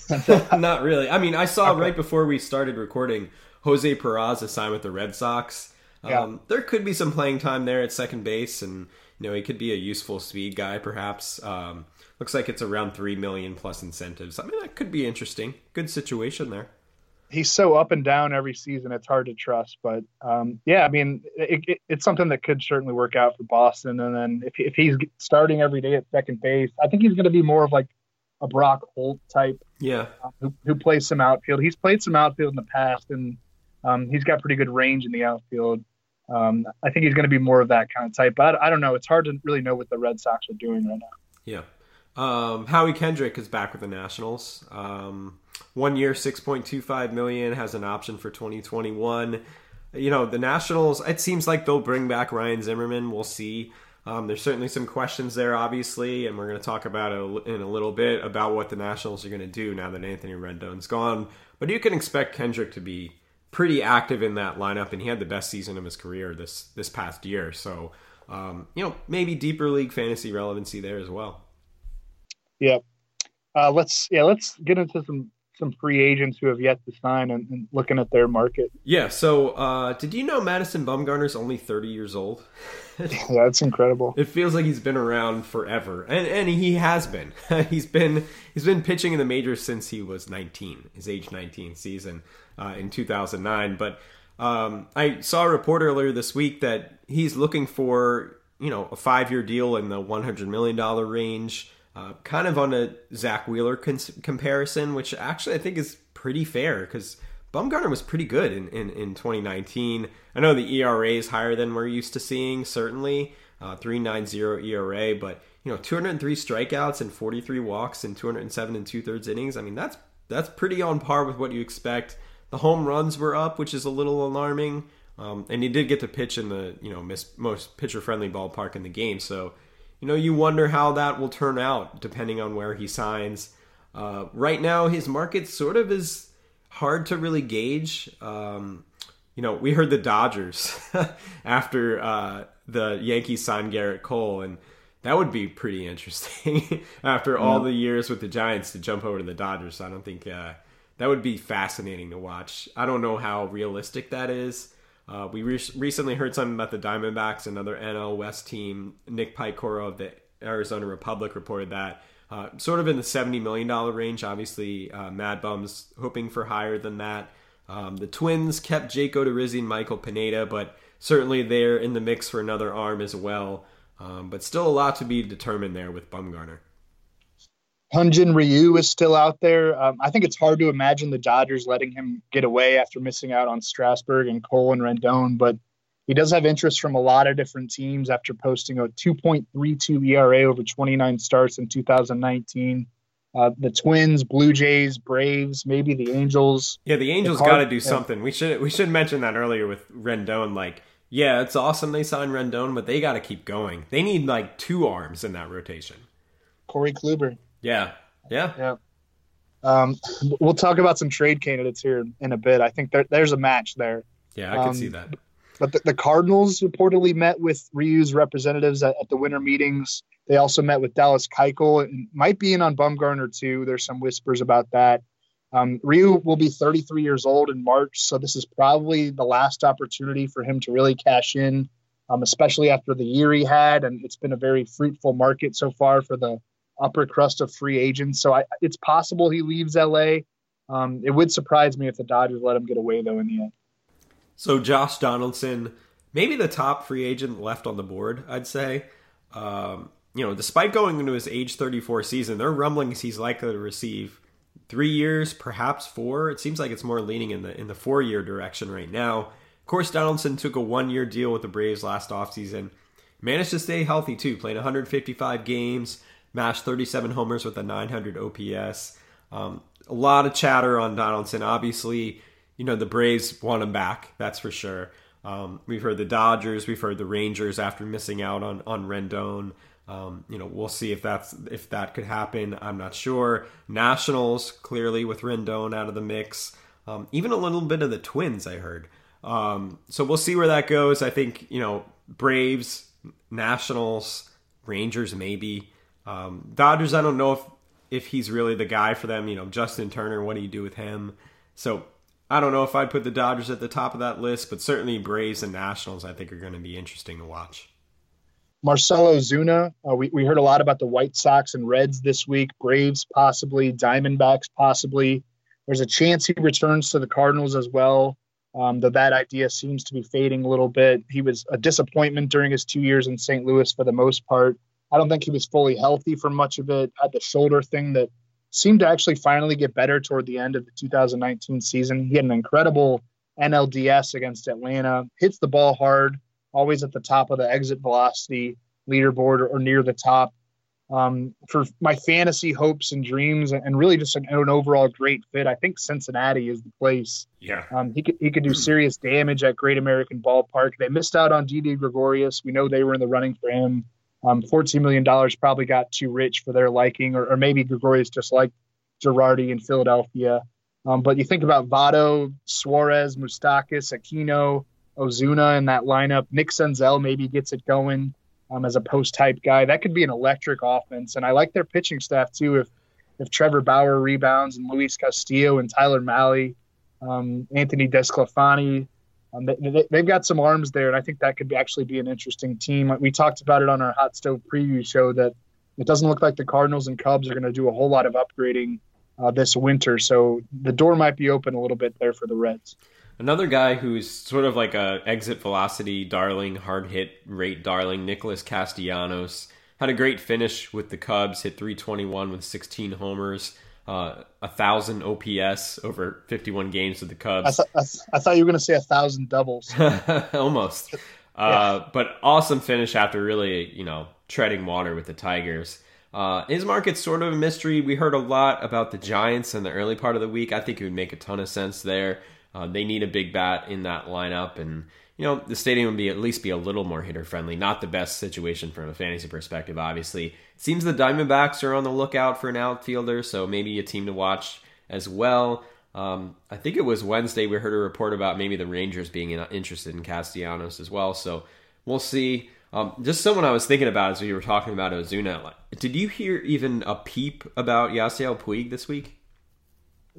Not really. I mean, I saw okay. right before we started recording, Jose Peraza signed with the Red Sox. Um, yeah. There could be some playing time there at second base, and you know he could be a useful speed guy, perhaps. Um, looks like it's around three million plus incentives. I mean, that could be interesting. Good situation there he's so up and down every season. It's hard to trust, but um, yeah, I mean, it, it, it's something that could certainly work out for Boston. And then if, if he's starting every day at second base, I think he's going to be more of like a Brock Holt type. Yeah, uh, who, who, plays some outfield. He's played some outfield in the past, and um, he's got pretty good range in the outfield. Um, I think he's going to be more of that kind of type. But I, I don't know. It's hard to really know what the Red Sox are doing right now. Yeah. Um, Howie Kendrick is back with the Nationals. One year, six point two five million has an option for twenty twenty one. You know the Nationals. It seems like they'll bring back Ryan Zimmerman. We'll see. Um, there's certainly some questions there, obviously, and we're going to talk about it in a little bit about what the Nationals are going to do now that Anthony Rendon's gone. But you can expect Kendrick to be pretty active in that lineup, and he had the best season of his career this this past year. So, um, you know, maybe deeper league fantasy relevancy there as well. Yeah. Uh, let's yeah let's get into some some free agents who have yet to sign and, and looking at their market. Yeah. So, uh, did you know Madison Bumgarner's only 30 years old? That's incredible. It feels like he's been around forever, and and he has been. he's been he's been pitching in the majors since he was 19, his age 19 season uh, in 2009. But um, I saw a report earlier this week that he's looking for you know a five year deal in the 100 million dollar range. Uh, kind of on a Zack Wheeler comparison, which actually I think is pretty fair because Bumgarner was pretty good in, in, in 2019. I know the ERA is higher than we're used to seeing, certainly uh, 3.90 ERA, but you know 203 strikeouts and 43 walks and 207 and two thirds innings. I mean that's that's pretty on par with what you expect. The home runs were up, which is a little alarming. Um, and he did get to pitch in the you know most pitcher friendly ballpark in the game, so you know, you wonder how that will turn out depending on where he signs. Uh, right now, his market sort of is hard to really gauge. Um, you know, we heard the Dodgers after uh, the Yankees signed Gerrit Cole, and that would be pretty interesting after all the years with the Giants to jump over to the Dodgers. I don't think uh, that would be fascinating to watch. I don't know how realistic that is. Uh, we re- recently heard something about the Diamondbacks, another NL West team. Nick Piecoro of the Arizona Republic reported that uh, sort of in the $70 million range. Obviously, uh, Mad Bum's hoping for higher than that. Um, the Twins kept Jake Odorizzi and Michael Pineda, but certainly they're in the mix for another arm as well. Um, but still a lot to be determined there with Bumgarner. Hyun-Jin Ryu is still out there. Um, I think it's hard to imagine the Dodgers letting him get away after missing out on Strasburg and Cole and Rendon, but he does have interest from a lot of different teams after posting a 2.32 ERA over 29 starts in 2019. Uh, the Twins, Blue Jays, Braves, maybe the Angels. Yeah, the Angels got to do something. We should we should mention that earlier with Rendon. Like, yeah, it's awesome they signed Rendon, but they got to keep going. They need like two arms in that rotation. Corey Kluber. Yeah. Yeah. Yeah. Um, we'll talk about some trade candidates here in a bit. I think there, there's a match there. Yeah, I can Um, see that. But the, the Cardinals reportedly met with Ryu's representatives at, at the winter meetings. They also met with Dallas Keuchel and might be in on Bumgarner too. There's some whispers about that. Um, Ryu will be 33 years old in March, so this is probably the last opportunity for him to really cash in, um, especially after the year he had. And it's been a very fruitful market so far for the upper crust of free agents. So I, it's possible he leaves LA. Um, it would surprise me if the Dodgers let him get away though in the end. So Josh Donaldson, maybe the top free agent left on the board, I'd say. Um, you know, despite going into his age 34 season, there are rumblings he's likely to receive three years, perhaps four. It seems like it's more leaning in the in the four year direction right now. Of course, Donaldson took a one year deal with the Braves last offseason. Managed to stay healthy too, playing 155 games, mashed 37 homers with a 900 OPS. Um, a lot of chatter on Donaldson. Obviously, you know the Braves want him back. That's for sure. Um, we've heard the Dodgers, we've heard the Rangers after missing out on on Rendon. Um, you know, we'll see if that's if that could happen. I'm not sure. Nationals clearly with Rendon out of the mix. Um, even a little bit of the Twins, I heard. Um, so we'll see where that goes. I think you know Braves, Nationals, Rangers, maybe um, Dodgers. I don't know if if he's really the guy for them. You know, Justin Turner. What do you do with him? So I don't know if I'd put the Dodgers at the top of that list, but certainly Braves and Nationals I think are going to be interesting to watch. Marcell Ozuna. Uh, we, we heard a lot about the White Sox and Reds this week, Braves possibly, Diamondbacks possibly. There's a chance he returns to the Cardinals as well, um, though that idea seems to be fading a little bit. He was a disappointment during his two years in St. Louis for the most part. I don't think he was fully healthy for much of it. Had the shoulder thing that seemed to actually finally get better toward the end of the 2019 season. He had an incredible NLDS against Atlanta, hits the ball hard, always at the top of the exit velocity leaderboard or, or near the top. Um, for my fantasy hopes and dreams, and, really just an, an, overall great fit, I think Cincinnati is the place. Yeah, um, he could he could do serious damage at Great American Ballpark. They missed out on Didi Gregorius. We know they were in the running for him. Um, $14 million probably got too rich for their liking, or, or maybe Gregorius just like Girardi in Philadelphia. Um, but you think about Votto, Suarez, Moustakas, Aquino, Ozuna in that lineup. Nick Senzel maybe gets it going um, as a post-hype guy. That could be an electric offense. And I like their pitching staff too. If if Trevor Bauer rebounds and Luis Castillo and Tyler Mahle, um, Anthony DeSclafani, um, they, have got some arms there, and I think that could be, actually be an interesting team. We talked about it on our hot stove preview show that it doesn't look like the Cardinals and Cubs are going to do a whole lot of upgrading uh, this winter, so the door might be open a little bit there for the Reds. Another guy who's sort of like a exit velocity darling, hard hit rate darling, Nicholas Castellanos had a great finish with the Cubs, hit 321 with 16 homers uh, a thousand OPS over 51 games with the Cubs. I, th- I, th- I thought you were going to say a thousand doubles. Almost. Uh, but awesome finish after really, you know, treading water with the Tigers. Uh, his market's sort of a mystery. We heard a lot about the Giants in the early part of the week. I think it would make a ton of sense there. Uh, they need a big bat in that lineup, and you know the stadium would be at least be a little more hitter friendly. Not the best situation from a fantasy perspective, obviously. It seems the Diamondbacks are on the lookout for an outfielder, so maybe a team to watch as well. Um, I think it was Wednesday we heard a report about maybe the Rangers being interested in Castellanos as well. So we'll see. Um, just someone I was thinking about as we were talking about Ozuna. Did you hear even a peep about Yasiel Puig this week?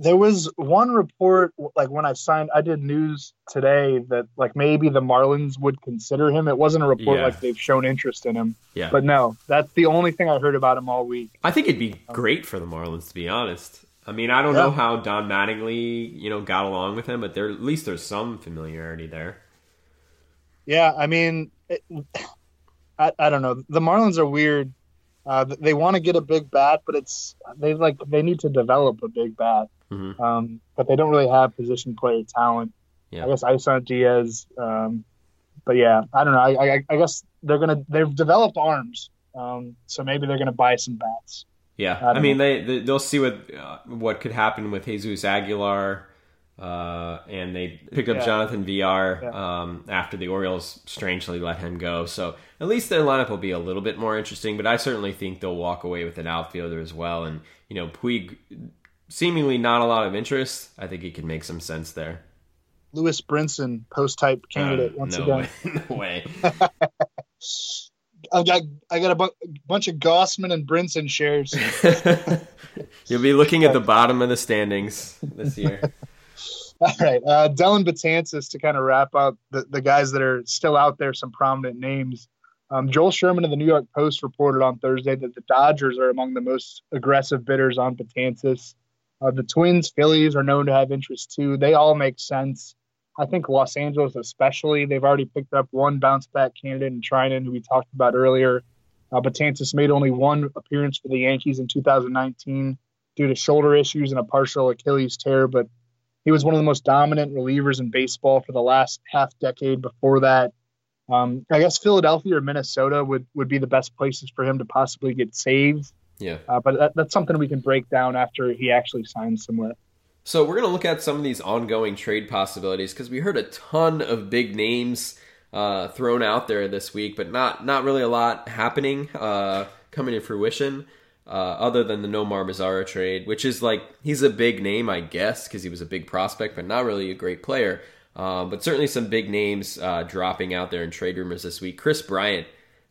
There was one report like when I signed I did news today that like maybe the Marlins would consider him. It wasn't a report Yeah. like they've shown interest in him. Yeah. But no, that's the only thing I heard about him all week. I think it'd be great for the Marlins to be honest. I mean, I don't Yeah. know how Don Mattingly, you know, got along with him, but there at least there's some familiarity there. Yeah, I mean, it, I I don't know. The Marlins are weird. Uh, they want to get a big bat, but it's they like they need to develop a big bat. Mhm. Um, but they don't really have position player talent. Yeah. I guess Isan Diaz. Um, but yeah, I don't know. I, I, I guess they're gonna they've developed arms, um, so maybe they're gonna buy some bats. Yeah, I I, mean they, they they'll see what uh, what could happen with Jesus Aguilar, uh, and they picked up Yeah. Jonathan Villar Yeah. um, after the Orioles strangely let him go. So at least their lineup will be a little bit more interesting. But I certainly think they'll walk away with an outfielder as well. And you know Puig seemingly not a lot of interest, I think he could make some sense there. Lewis Brinson, post-hype candidate uh, once no again. Way. no way. I got I got a bu- bunch of Gausman and Brinson shares. You'll be looking at the bottom of the standings this year. All right, uh, Dellin Betances to kind of wrap up the, the guys that are still out there, some prominent names. Um, Joel Sherman of the New York Post reported on Thursday that the Dodgers are among the most aggressive bidders on Betances. Uh, the Twins, Phillies are known to have interest too. They all make sense. I think Los Angeles, especially, they've already picked up one bounce back candidate in Treinen, who we talked about earlier. Uh, made only one appearance for the Yankees in 2019 due to shoulder issues and a partial Achilles tear, but he was one of the most dominant relievers in baseball for the last half decade before that. Um, I guess Philadelphia or Minnesota would, would be the best places for him to possibly get saved. Yeah. Uh, but that, that's something we can break down after he actually signs somewhere. So we're going to look at some of these ongoing trade possibilities because we heard a ton of big names uh, thrown out there this week, but not not really a lot happening uh, coming to fruition. Uh, other than the Nomar Mazara trade, which is like he's a big name, I guess, because he was a big prospect, but not really a great player. Um, but certainly some big names uh, dropping out there in trade rumors this week. Kris Bryant,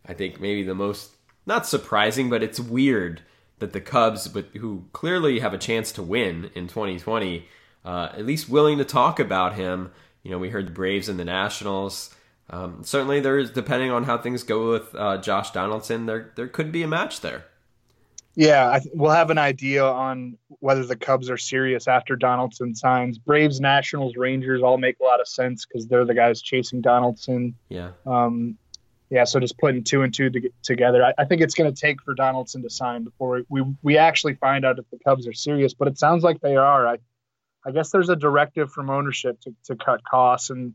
I think maybe the most not surprising, but it's weird that the Cubs, but who clearly have a chance to win in 2020, uh, at least willing to talk about him. You know, we heard the Braves and the Nationals. Um, certainly, there's depending on how things go with uh, Josh Donaldson, there there could be a match there. Yeah, th- we'll have an idea on whether the Cubs are serious after Donaldson signs. Braves, Nationals, Rangers all make a lot of sense because they're the guys chasing Donaldson. Yeah. Um, yeah, so just putting two and two to together, I, I think it's going to take for Donaldson to sign before we we actually find out if the Cubs are serious. But it sounds like they are. I I guess there's a directive from ownership to, to cut costs, and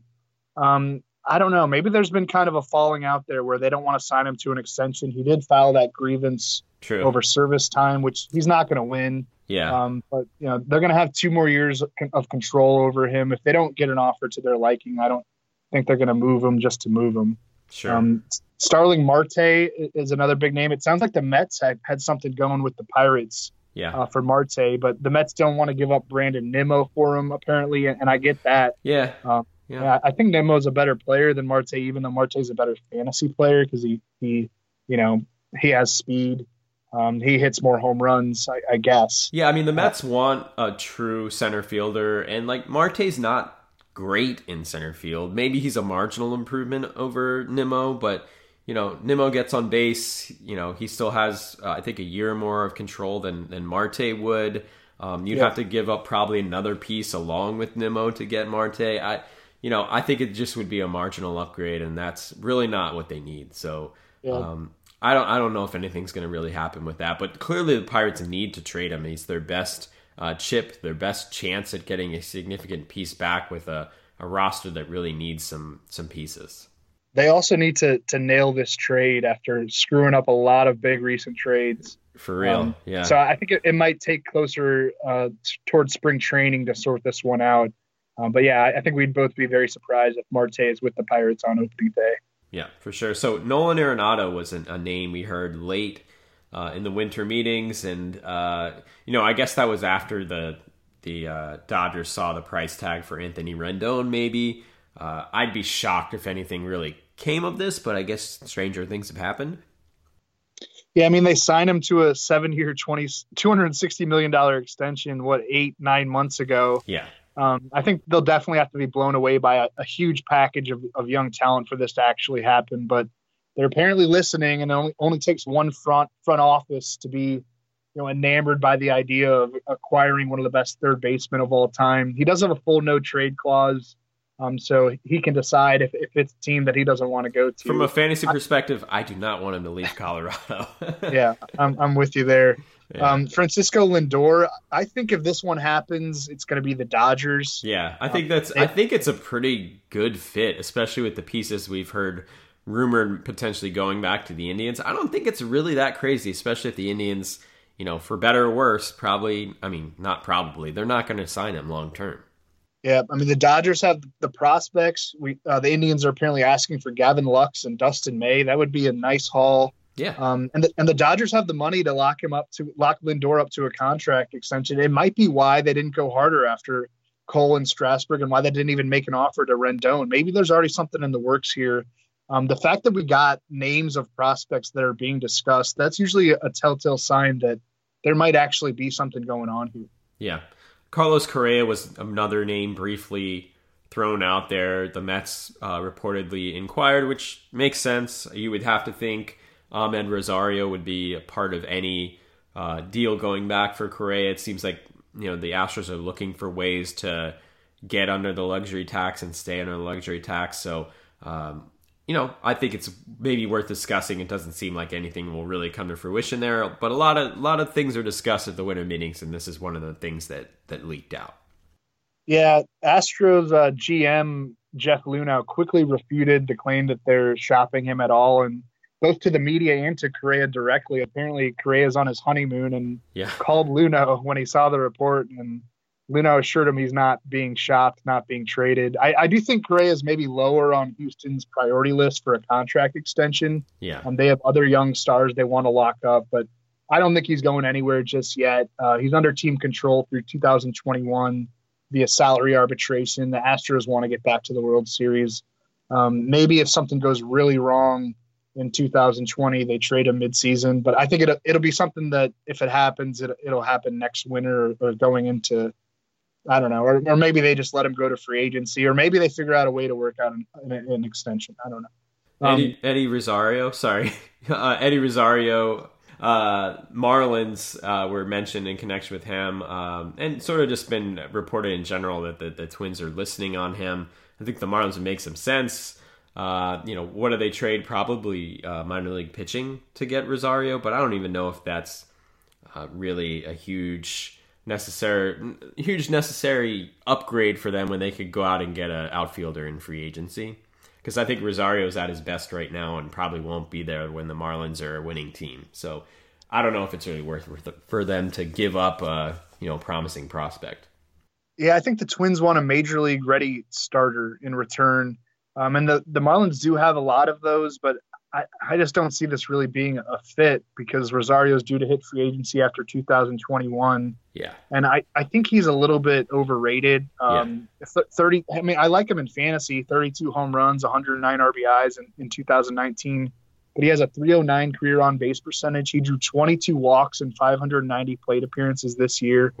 um, I don't know. Maybe there's been kind of a falling out there where they don't want to sign him to an extension. He did file that grievance True. over service time, which he's not going to win. Yeah. Um, but you know they're going to have two more years of control over him. If they don't get an offer to their liking, I don't think they're going to move him just to move him. Sure. Um, Starling Marte is another big name. It sounds like the Mets had, had something going with the Pirates yeah. uh, for Marte, but the Mets don't want to give up Brandon Nimmo for him apparently, and, and I get that. yeah. Um, Yeah. yeah, I think Nimmo's a better player than Marte, even though Marte's a better fantasy player because he he you know he has speed. Um, he hits more home runs, I, I guess. Yeah, I mean the Mets want a true center fielder, and like Marte's not great in center field. Maybe he's a marginal improvement over Nimmo, but you know Nimmo gets on base. You know he still has uh, I think a year more of control than than Marte would. Um, you'd Yeah. have to give up probably another piece along with Nimmo to get Marte. I you know I think it just would be a marginal upgrade, and that's really not what they need. So. Yeah. Um, I don't. I don't know if anything's going to really happen with that, but clearly the Pirates need to trade him. He's their best uh, chip, their best chance at getting a significant piece back with a, a roster that really needs some some pieces. They also need to to nail this trade after screwing up a lot of big recent trades. For real, Um, yeah. So I think it, it might take closer uh, t- towards spring training to sort this one out. Um, but yeah, I, I think we'd both be very surprised if Marte is with the Pirates on opening day. Yeah, for sure. So Nolan Arenado was an, a name we heard late uh, in the winter meetings, and uh, you know, I guess that was after the the uh, Dodgers saw the price tag for Anthony Rendon. Maybe uh, I'd be shocked if anything really came of this, but I guess stranger things have happened. Yeah, I mean they signed him to a seven-year, 20, 260 million dollar extension. What eight, nine months ago? Yeah, Um, I think they'll definitely have to be blown away by a, a huge package of, of young talent for this to actually happen. But they're apparently listening, and it only, only takes one front front office to be, you know, enamored by the idea of acquiring one of the best third basemen of all time. He does have a full no trade clause, um, so he can decide if, if it's a team that he doesn't want to go to. from a fantasy perspective, I do not want him to leave Colorado. yeah, I'm, I'm with you there. Yeah. Um, Francisco Lindor, I think if this one happens, it's going to be the Dodgers. Yeah, I think that's. I think it's a pretty good fit, especially with the pieces we've heard rumored potentially going back to the Indians. I don't think it's really that crazy, especially if the Indians, you know, for better or worse, probably. I mean, not probably. They're not going to sign him long term. Yeah, I mean the Dodgers have the prospects. We uh, the Indians are apparently asking for Gavin Lux and Dustin May. That would be a nice haul. Yeah. Um, and the, and the Dodgers have the money to lock him up to lock Lindor up to a contract extension. It might be why they didn't go harder after Cole and Strasburg and why they didn't even make an offer to Rendon. Maybe there's already something in the works here. Um, the fact that we got names of prospects that are being discussed, that's usually a telltale sign that there might actually be something going on here. Yeah. Carlos Correa was another name briefly thrown out there. The Mets uh, reportedly inquired, which makes sense. You would have to think Amed Rosario would be a part of any uh, deal going back for Correa. It seems like you know the Astros are looking for ways to get under the luxury tax and stay under the luxury tax. So um, you know, I think it's maybe worth discussing. It doesn't seem like anything will really come to fruition there, but a lot of a lot of things are discussed at the winter meetings, and this is one of the things that that leaked out. Yeah, Astros uh, GM Jeff Luhnow quickly refuted the claim that they're shopping him at all, and both to the media and to Correa directly. Apparently, Correa's on his honeymoon and yeah. called Luhnow when he saw the report, and Luhnow assured him he's not being shopped, not being traded. I, I do think Correa is maybe lower on Houston's priority list for a contract extension. Yeah, um, they have other young stars they want to lock up, but I don't think he's going anywhere just yet. Uh, he's under team control through 2021 via salary arbitration. The Astros want to get back to the World Series. Um, maybe if something goes really wrong in 2020, they trade him midseason. But I think it'll, it'll be something that if it happens, it, will happen next winter or, or, going into, I don't know, or, or, maybe they just let him go to free agency, or maybe they figure out a way to work out an, an, an extension. I don't know. Um, Eddie, Eddie Rosario, sorry, uh, Eddie Rosario uh, Marlins uh, were mentioned in connection with him, um, and sort of just been reported in general that the, the, Twins are listening on him. I think the Marlins would make some sense. Uh, you know, what do they trade? Probably uh, minor league pitching to get Rosario, but I don't even know if that's uh, really a huge necessary huge necessary upgrade for them when they could go out and get an outfielder in free agency because I think Rosario's at his best right now and probably won't be there when the Marlins are a winning team. So I don't know if it's really worth for them to give up a you know promising prospect. Yeah, I think the Twins want a major league ready starter in return, um, and the the Marlins do have a lot of those, but I, I just don't see this really being a fit because Rosario is due to hit free agency after 2021. Yeah. And I, I think he's a little bit overrated. Um, yeah. 30, I mean, I like him in fantasy 32 home runs, 109 RBIs in, in 2019, but he has a 309 career on base percentage. He drew 22 walks and 590 plate appearances this year.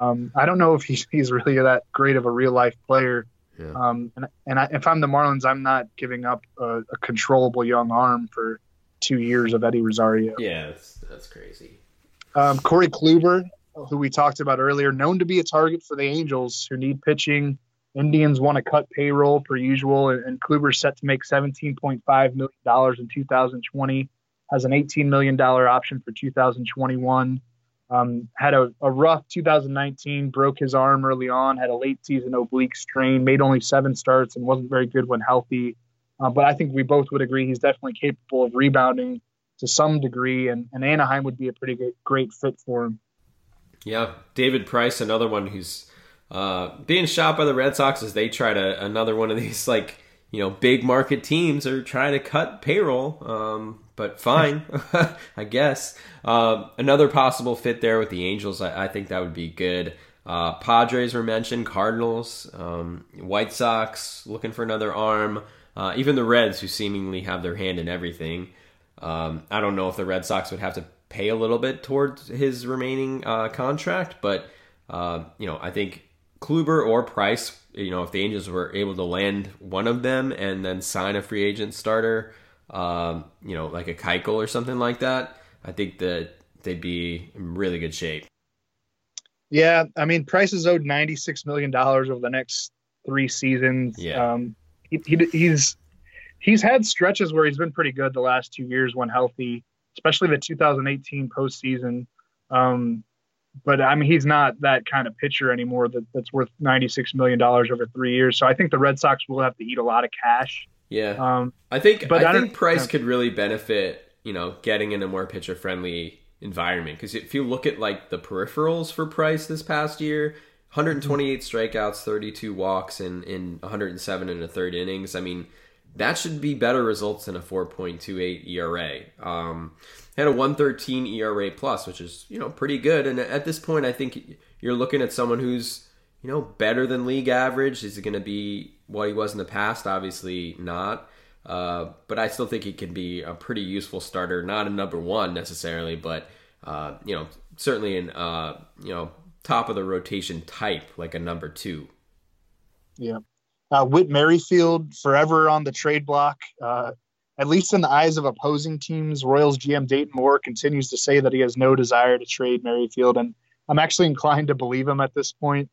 Um, I don't know if he's, he's really that great of a real life player. Yeah. Um, and and I, if I'm the Marlins, I'm not giving up a, a, controllable young arm for two years of Eddie Rosario. Yeah, that's, that's crazy. Um, Corey Kluber, who we talked about earlier, known to be a target for the Angels who need pitching. Indians want to cut payroll per usual, and, and Kluber's set to make $17.5 million in 2020, has an $18 million option for 2021. Um, had a, a, rough 2019, broke his arm early on, had a late season oblique strain, made only seven starts, and wasn't very good when healthy. Uh, but I think we both would agree he's definitely capable of rebounding to some degree, and, and Anaheim would be a pretty good, great fit for him. Yeah, David Price, another one who's uh, being shot by the Red Sox as they try to another one of these like you know big market teams are trying to cut payroll. Um, but fine, I guess. Uh, another possible fit there with the Angels, I, I think that would be good. Uh, Padres were mentioned, Cardinals, um, White Sox looking for another arm, uh, even the Reds, who seemingly have their hand in everything. Um, I don't know if the Red Sox would have to pay a little bit towards his remaining uh, contract, but uh, you know, I think Kluber or Price, you know, if the Angels were able to land one of them and then sign a free agent starter um, you know, like a Keuchel or something like that, I think that they'd be in really good shape. Yeah, I mean, Price is owed ninety six million dollars over the next three seasons. Yeah, um, he, he, he's he's had stretches where he's been pretty good the last two years when healthy, especially the 2018 postseason. Um, but I mean, he's not that kind of pitcher anymore that, that's worth 96 million dollars over three years. So I think the Red Sox will have to eat a lot of cash yeah, um, I think but I, I think Price yeah. could really benefit. You know, getting in a more pitcher friendly environment because if you look at like the peripherals for Price this past year, 128 strikeouts, 32 walks, and in 107 in the third innings. I mean, that should be better results than a 4.28 ERA. Um, had a 113 ERA plus, which is you know pretty good. And at this point, I think you're looking at someone who's you know better than league average. Is he going to be what he was in the past? Obviously not. Uh, but I still think he can be a pretty useful starter. Not a number one necessarily, but uh, you know certainly in uh, you know top of the rotation type, like a number two. Yeah. Uh, Whit Merrifield forever on the trade block. Uh, at least in the eyes of opposing teams, Royals GM Dayton Moore continues to say that he has no desire to trade Merrifield, and I'm actually inclined to believe him at this point.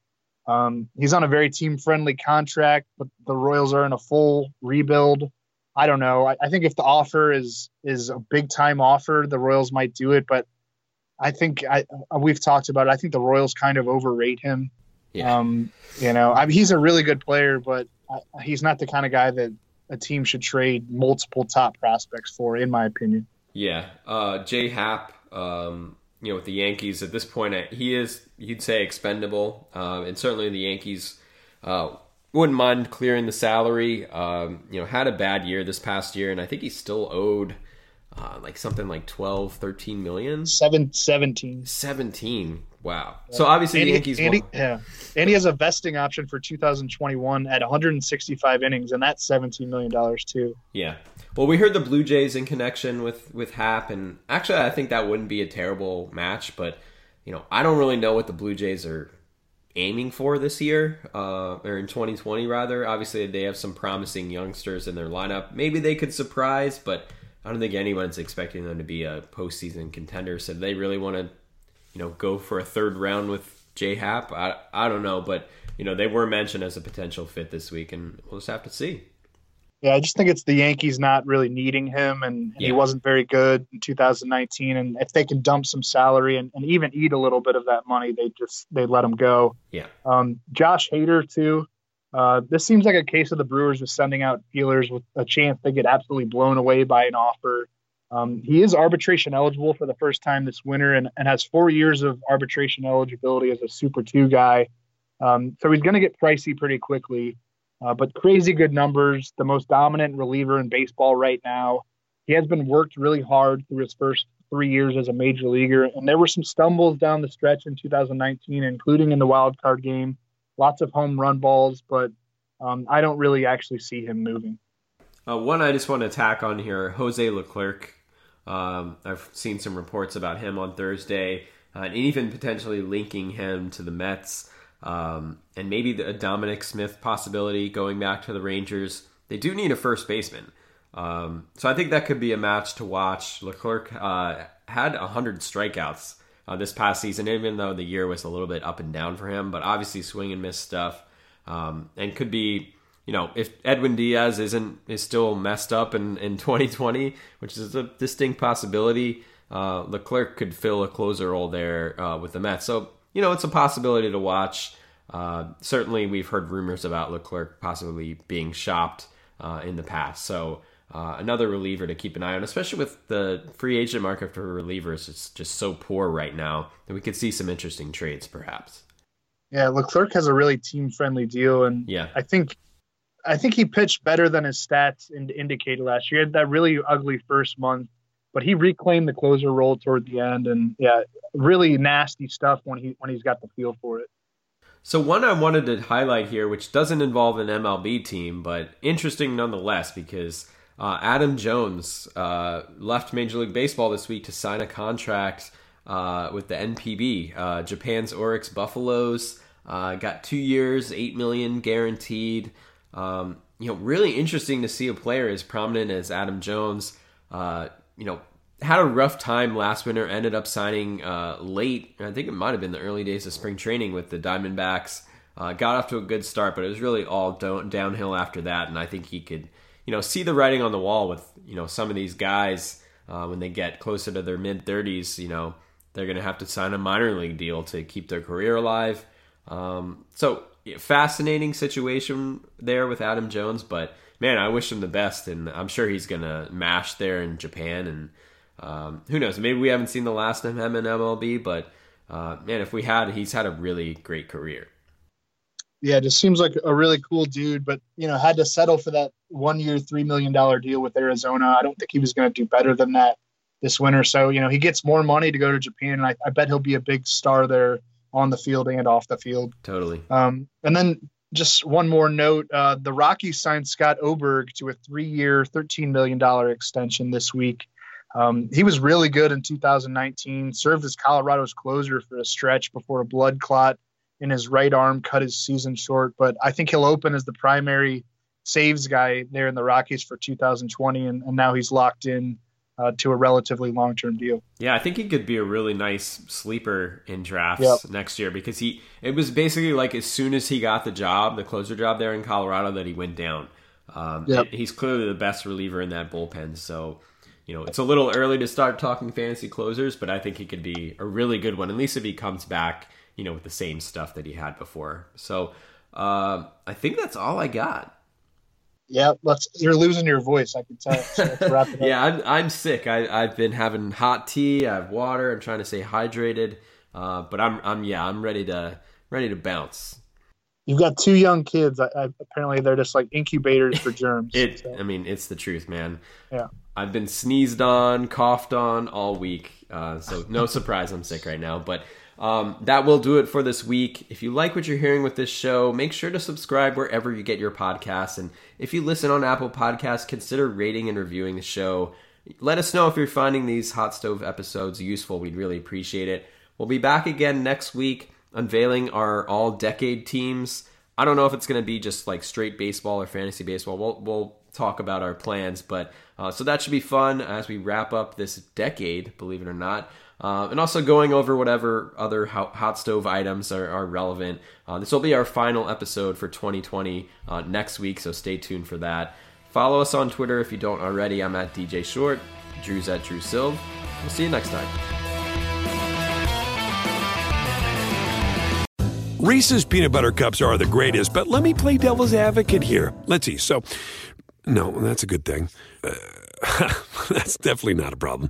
Um, he's on a very team friendly contract, but the Royals are in a full rebuild. I don't know. I, I think if the offer is is a big time offer, the Royals might do it. But I think I, we've talked about it. I think the Royals kind of overrate him. Yeah. Um, you know, I mean, he's a really good player, but he's not the kind of guy that a team should trade multiple top prospects for, in my opinion. Yeah, uh, Jay Happ, um, you know, with the Yankees at this point, he is you'd say expendable, uh, and certainly the Yankees uh, wouldn't mind clearing the salary. Um, you know, had a bad year this past year, and I think he's still owed uh, like something like 12, 13 million. Seven, 17. 17. Wow. So obviously and the Yankees. And he, yeah, and he has a vesting option for 2021 at 165 innings, and that's 17 million dollars too. Yeah. Well, we heard the Blue Jays in connection with with Happ, and actually, I think that wouldn't be a terrible match. But you know, I don't really know what the Blue Jays are aiming for this year, uh, or in 2020 rather. Obviously, they have some promising youngsters in their lineup. Maybe they could surprise, but I don't think anyone's expecting them to be a postseason contender. So they really want to you know, go for a third round with J Happ. I I don't know, but you know, they were mentioned as a potential fit this week, and we'll just have to see. Yeah, I just think it's the Yankees not really needing him, and, and yeah. he wasn't very good in 2019. And if they can dump some salary and, and even eat a little bit of that money, they just they let him go. Yeah. Um, Josh Hader too. Uh, this seems like a case of the Brewers just sending out feelers with a chance they get absolutely blown away by an offer. Um, he is arbitration eligible for the first time this winter and, and has four years of arbitration eligibility as a Super 2 guy. Um, so he's going to get pricey pretty quickly, uh, but crazy good numbers, the most dominant reliever in baseball right now. He has been worked really hard through his first three years as a major leaguer, and there were some stumbles down the stretch in 2019, including in the wild card game. Lots of home run balls, but um, I don't really actually see him moving. Uh, one I just want to tack on here Jose Leclerc um, I've seen some reports about him on Thursday, uh, and even potentially linking him to the Mets, um, and maybe the, a Dominic Smith possibility going back to the Rangers. They do need a first baseman, um, so I think that could be a match to watch. Leclerc uh, had 100 strikeouts uh, this past season, even though the year was a little bit up and down for him, but obviously swing and miss stuff, um, and could be you know, if Edwin Diaz isn't is still messed up in, in 2020, which is a distinct possibility, uh, Leclerc could fill a closer role there uh, with the Mets. So you know, it's a possibility to watch. Uh, certainly, we've heard rumors about Leclerc possibly being shopped uh, in the past. So uh, another reliever to keep an eye on, especially with the free agent market for relievers. It's just so poor right now that we could see some interesting trades, perhaps. Yeah, Leclerc has a really team friendly deal, and yeah, I think I think he pitched better than his stats indicated last year. He had that really ugly first month, but he reclaimed the closer role toward the end, and yeah, really nasty stuff when he when he's got the feel for it. So one I wanted to highlight here, which doesn't involve an MLB team, but interesting nonetheless, because uh, Adam Jones uh, left Major League Baseball this week to sign a contract uh, with the NPB, uh, Japan's Orix Buffaloes. Uh, got two years, eight million guaranteed. Um, you know, really interesting to see a player as prominent as Adam Jones. Uh, you know, had a rough time last winter. Ended up signing uh, late. I think it might have been the early days of spring training with the Diamondbacks. Uh, got off to a good start, but it was really all down, downhill after that. And I think he could, you know, see the writing on the wall with you know some of these guys uh, when they get closer to their mid thirties. You know, they're going to have to sign a minor league deal to keep their career alive. Um, so fascinating situation there with Adam Jones, but man, I wish him the best, and I'm sure he's gonna mash there in Japan. And um, who knows? Maybe we haven't seen the last of him in MLB, but uh, man, if we had, he's had a really great career. Yeah, just seems like a really cool dude, but you know, had to settle for that one year, $3 million deal with Arizona. I don't think he was going to do better than that this winter. So, you know, he gets more money to go to Japan. And I, I bet he'll be a big star there on the field and off the field. Totally. Um, and then just one more note uh, the Rockies signed Scott Oberg to a three year, $13 million extension this week. Um, he was really good in 2019, served as Colorado's closer for a stretch before a blood clot in his right arm cut his season short. But I think he'll open as the primary saves guy there in the Rockies for 2020, and, and now he's locked in uh, to a relatively long term deal. Yeah, I think he could be a really nice sleeper in drafts Yep. next year because he it was basically like as soon as he got the job, the closer job there in Colorado, that he went down. Um, Yep. He's clearly the best reliever in that bullpen, so. You know, it's a little early to start talking fantasy closers, but I think he could be a really good one, at least if he comes back, you know, with the same stuff that he had before. So, um, I think that's all I got. Yeah, let's. You're losing your voice. I can tell. So let's wrap it up. yeah, I'm, I'm sick. I, I've been having hot tea. I have water. I'm trying to stay hydrated. Uh, but I'm, I'm, yeah, I'm ready to, ready to bounce. You've got two young kids. I, I, apparently, they're just like incubators for germs. It, So, I mean, it's the truth, man. yeah. I've been sneezed on, coughed on all week. Uh, so no surprise I'm sick right now. But um, that will do it for this week. If you like what you're hearing with this show, make sure to subscribe wherever you get your podcasts. And if you listen on Apple Podcasts, consider rating and reviewing the show. Let us know if you're finding these Hot Stove episodes useful. We'd really appreciate it. We'll be back again next week unveiling our all decade teams. I don't know if it's going to be just like straight baseball or fantasy baseball. We'll, we'll talk about our plans, but uh, so that should be fun as we wrap up this decade, believe it or not. Uh, and also going over whatever other hot stove items are, are relevant. Uh, this will be our final episode for 2020 uh, next week, so stay tuned for that. Follow us on Twitter if you don't already. I'm at DJ Short. Drew's at Drew Silv. We'll see you next time. Reese's peanut butter cups are the greatest, but let me play devil's advocate here. Let's see. So, no, that's a good thing. Uh, that's definitely not a problem.